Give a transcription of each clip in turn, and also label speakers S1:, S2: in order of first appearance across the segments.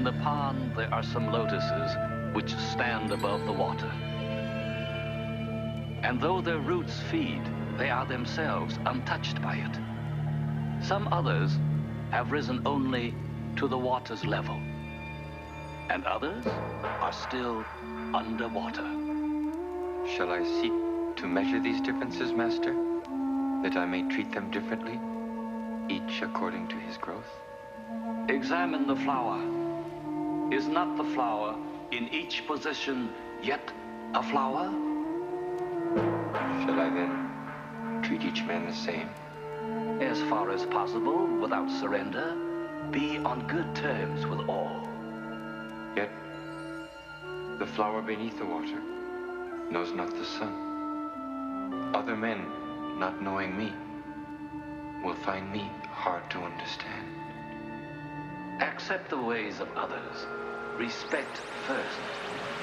S1: In the pond, there are some lotuses which stand above the water. And though their roots feed, they are themselves untouched by it. Some others have risen only to the water's level, and others are still underwater.
S2: Shall I seek to measure these differences, Master, that I may treat them differently, each according to his growth?
S1: Examine the flower. Is not the flower in each position yet a flower?
S2: Shall I then treat each man the same?
S1: As far as possible, without surrender, be on good terms with all.
S2: Yet, the flower beneath the water knows not the sun. Other men, not knowing me, will find me hard to understand.
S1: Accept the ways of others. Respect first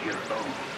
S1: your own.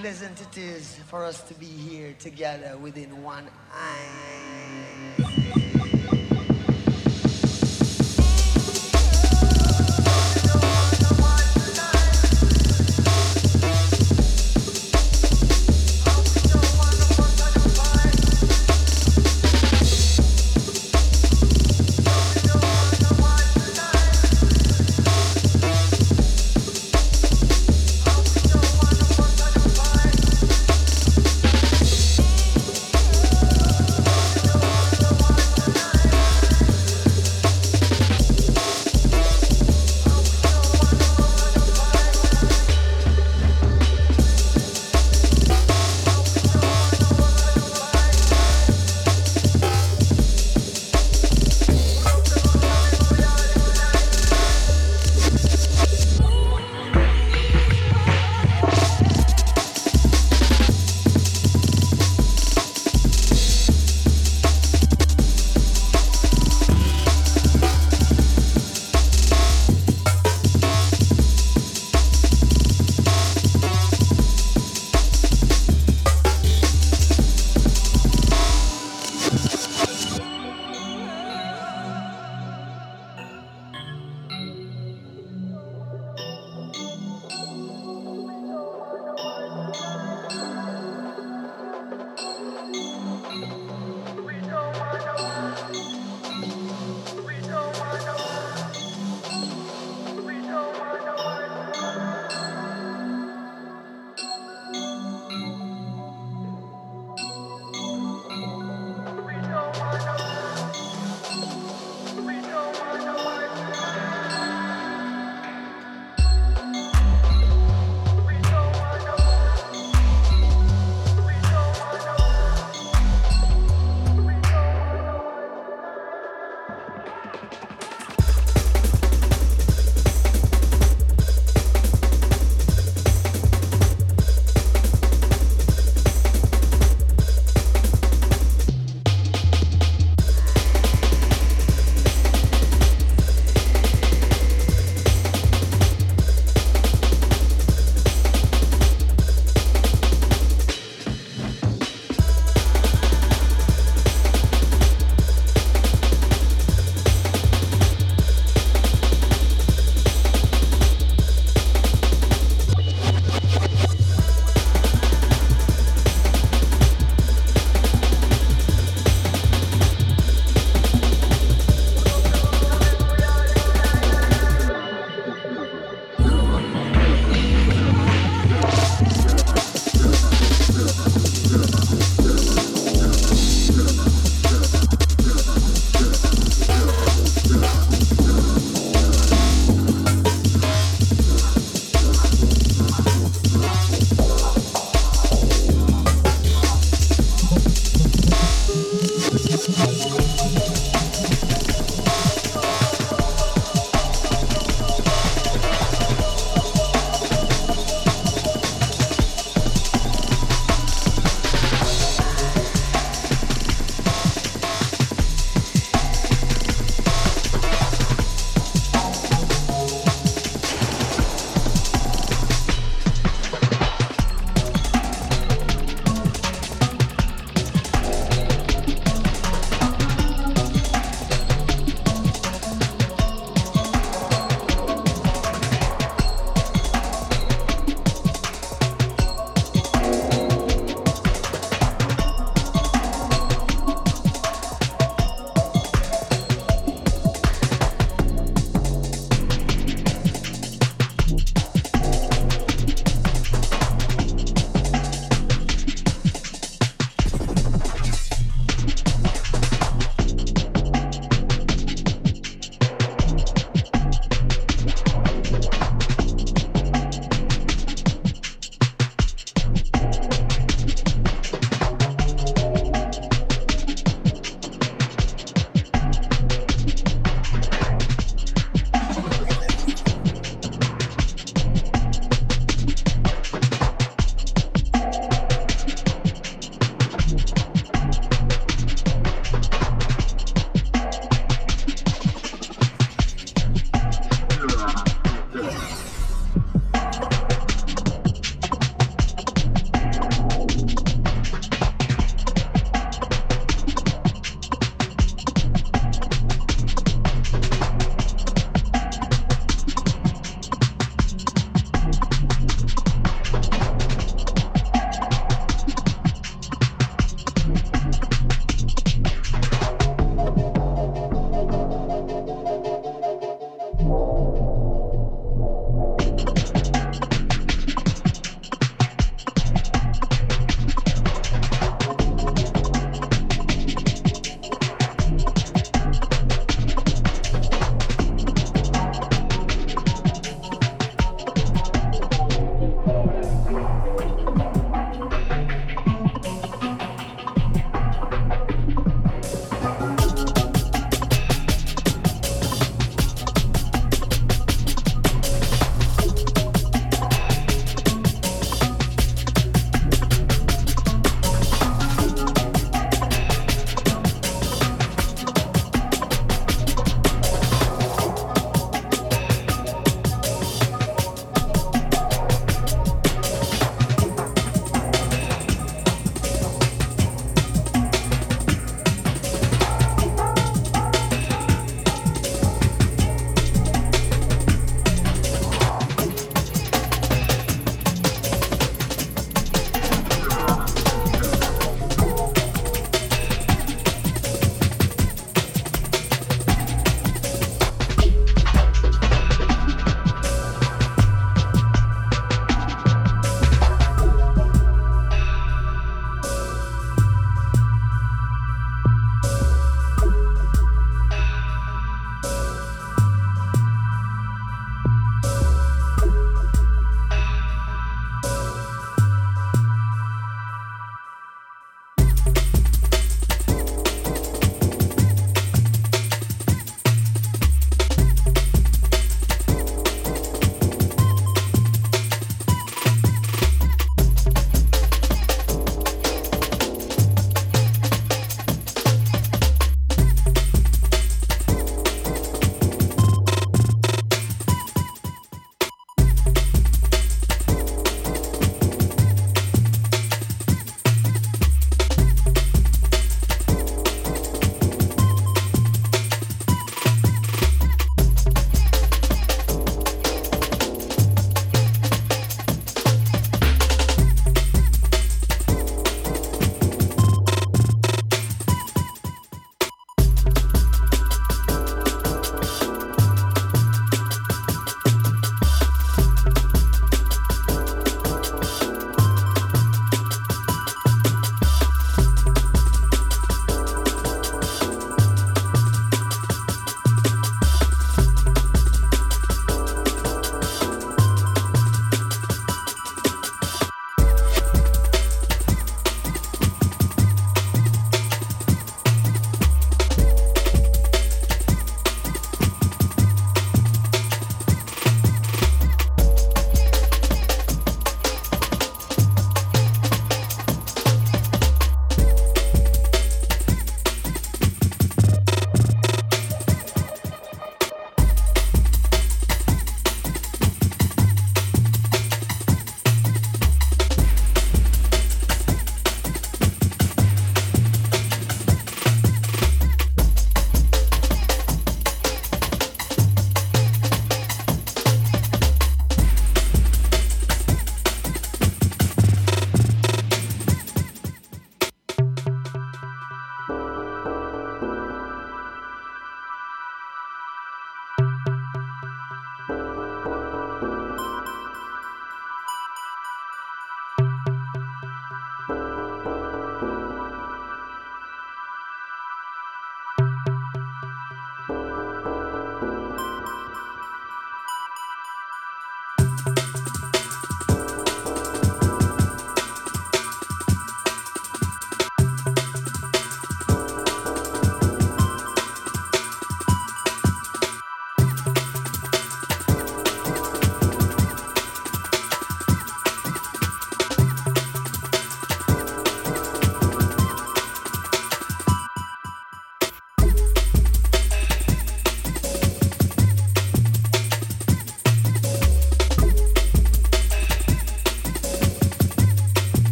S3: Pleasant it is for us to be here together within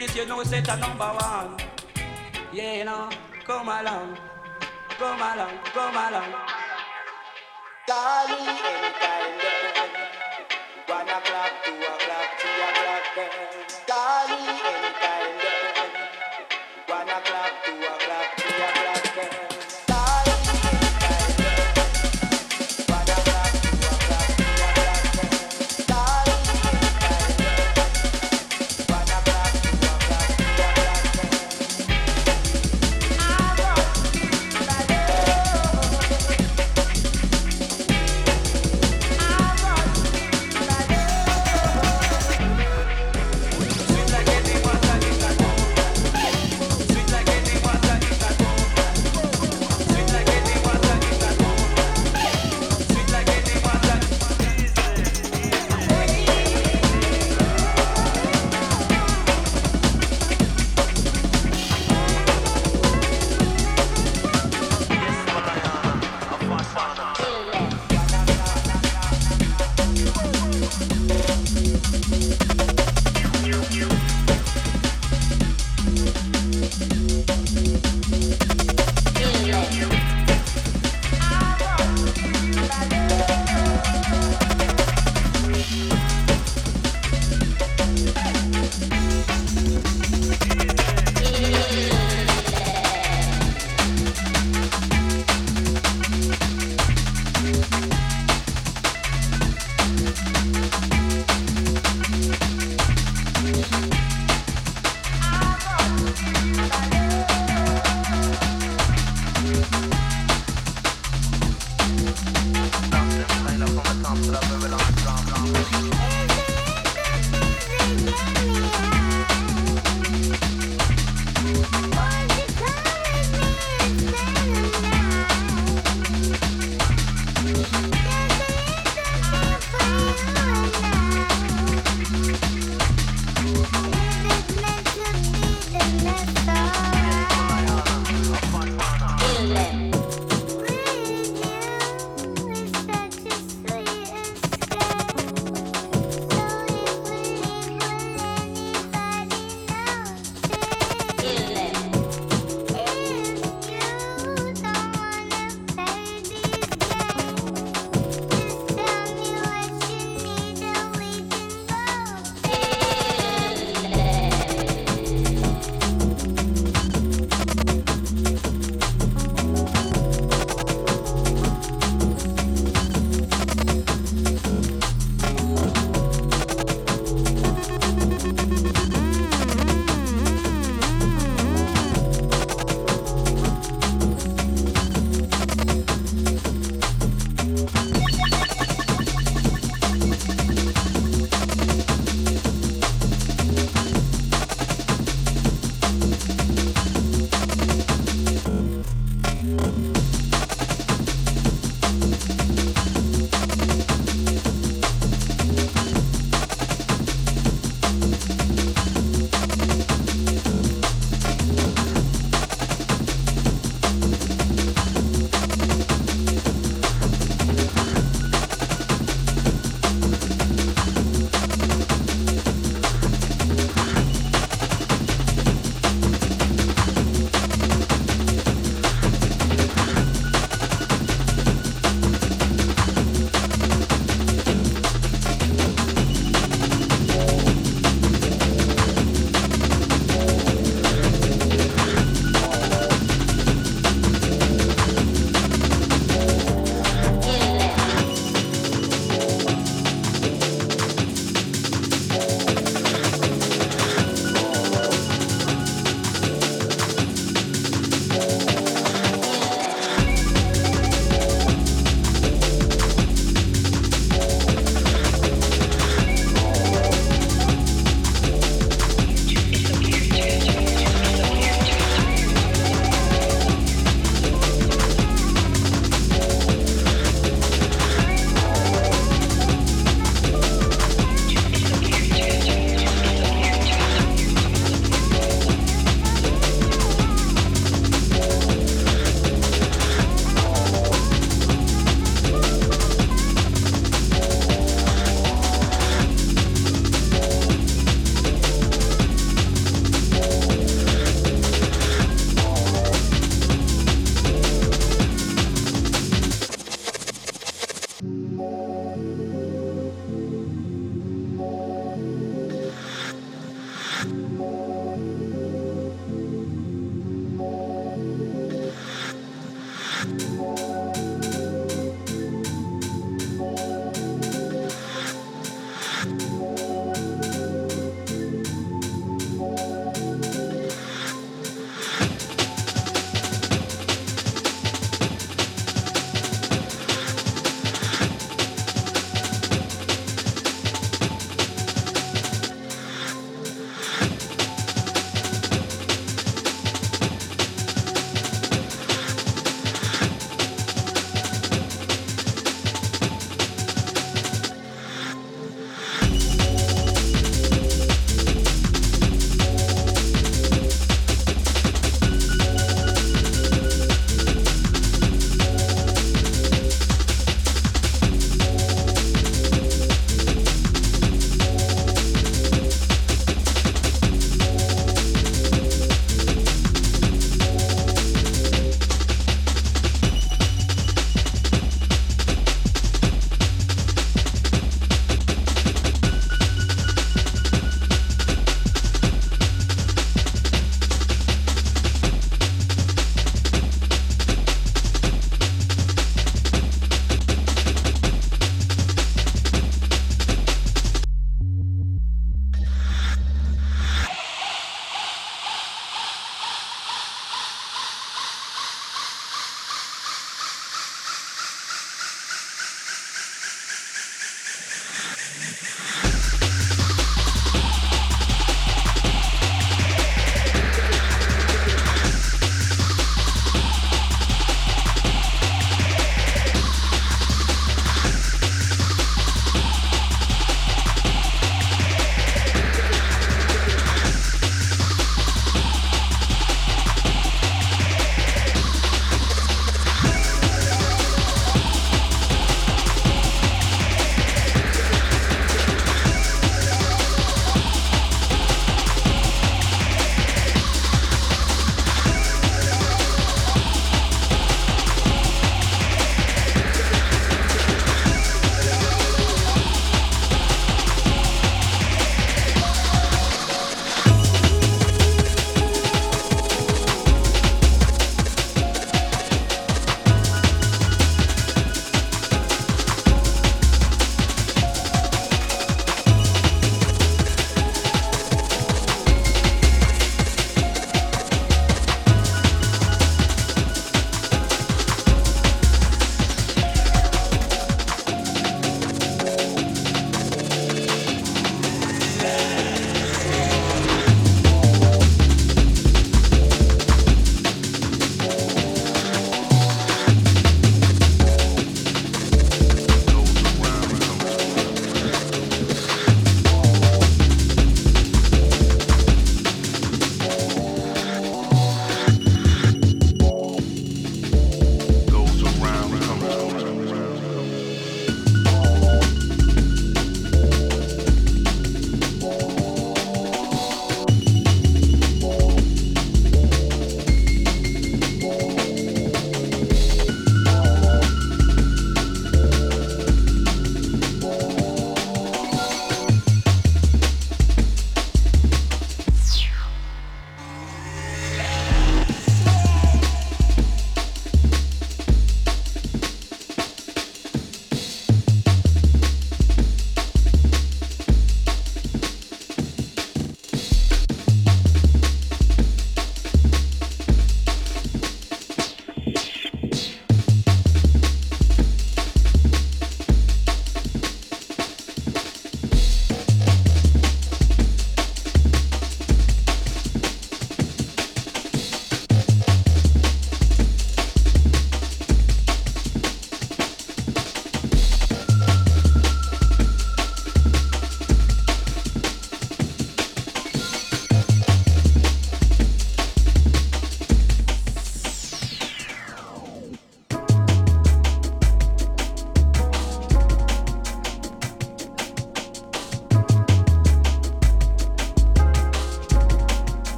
S3: This it, you know set a number one. Yeah,
S4: you know, come along, come along, come along.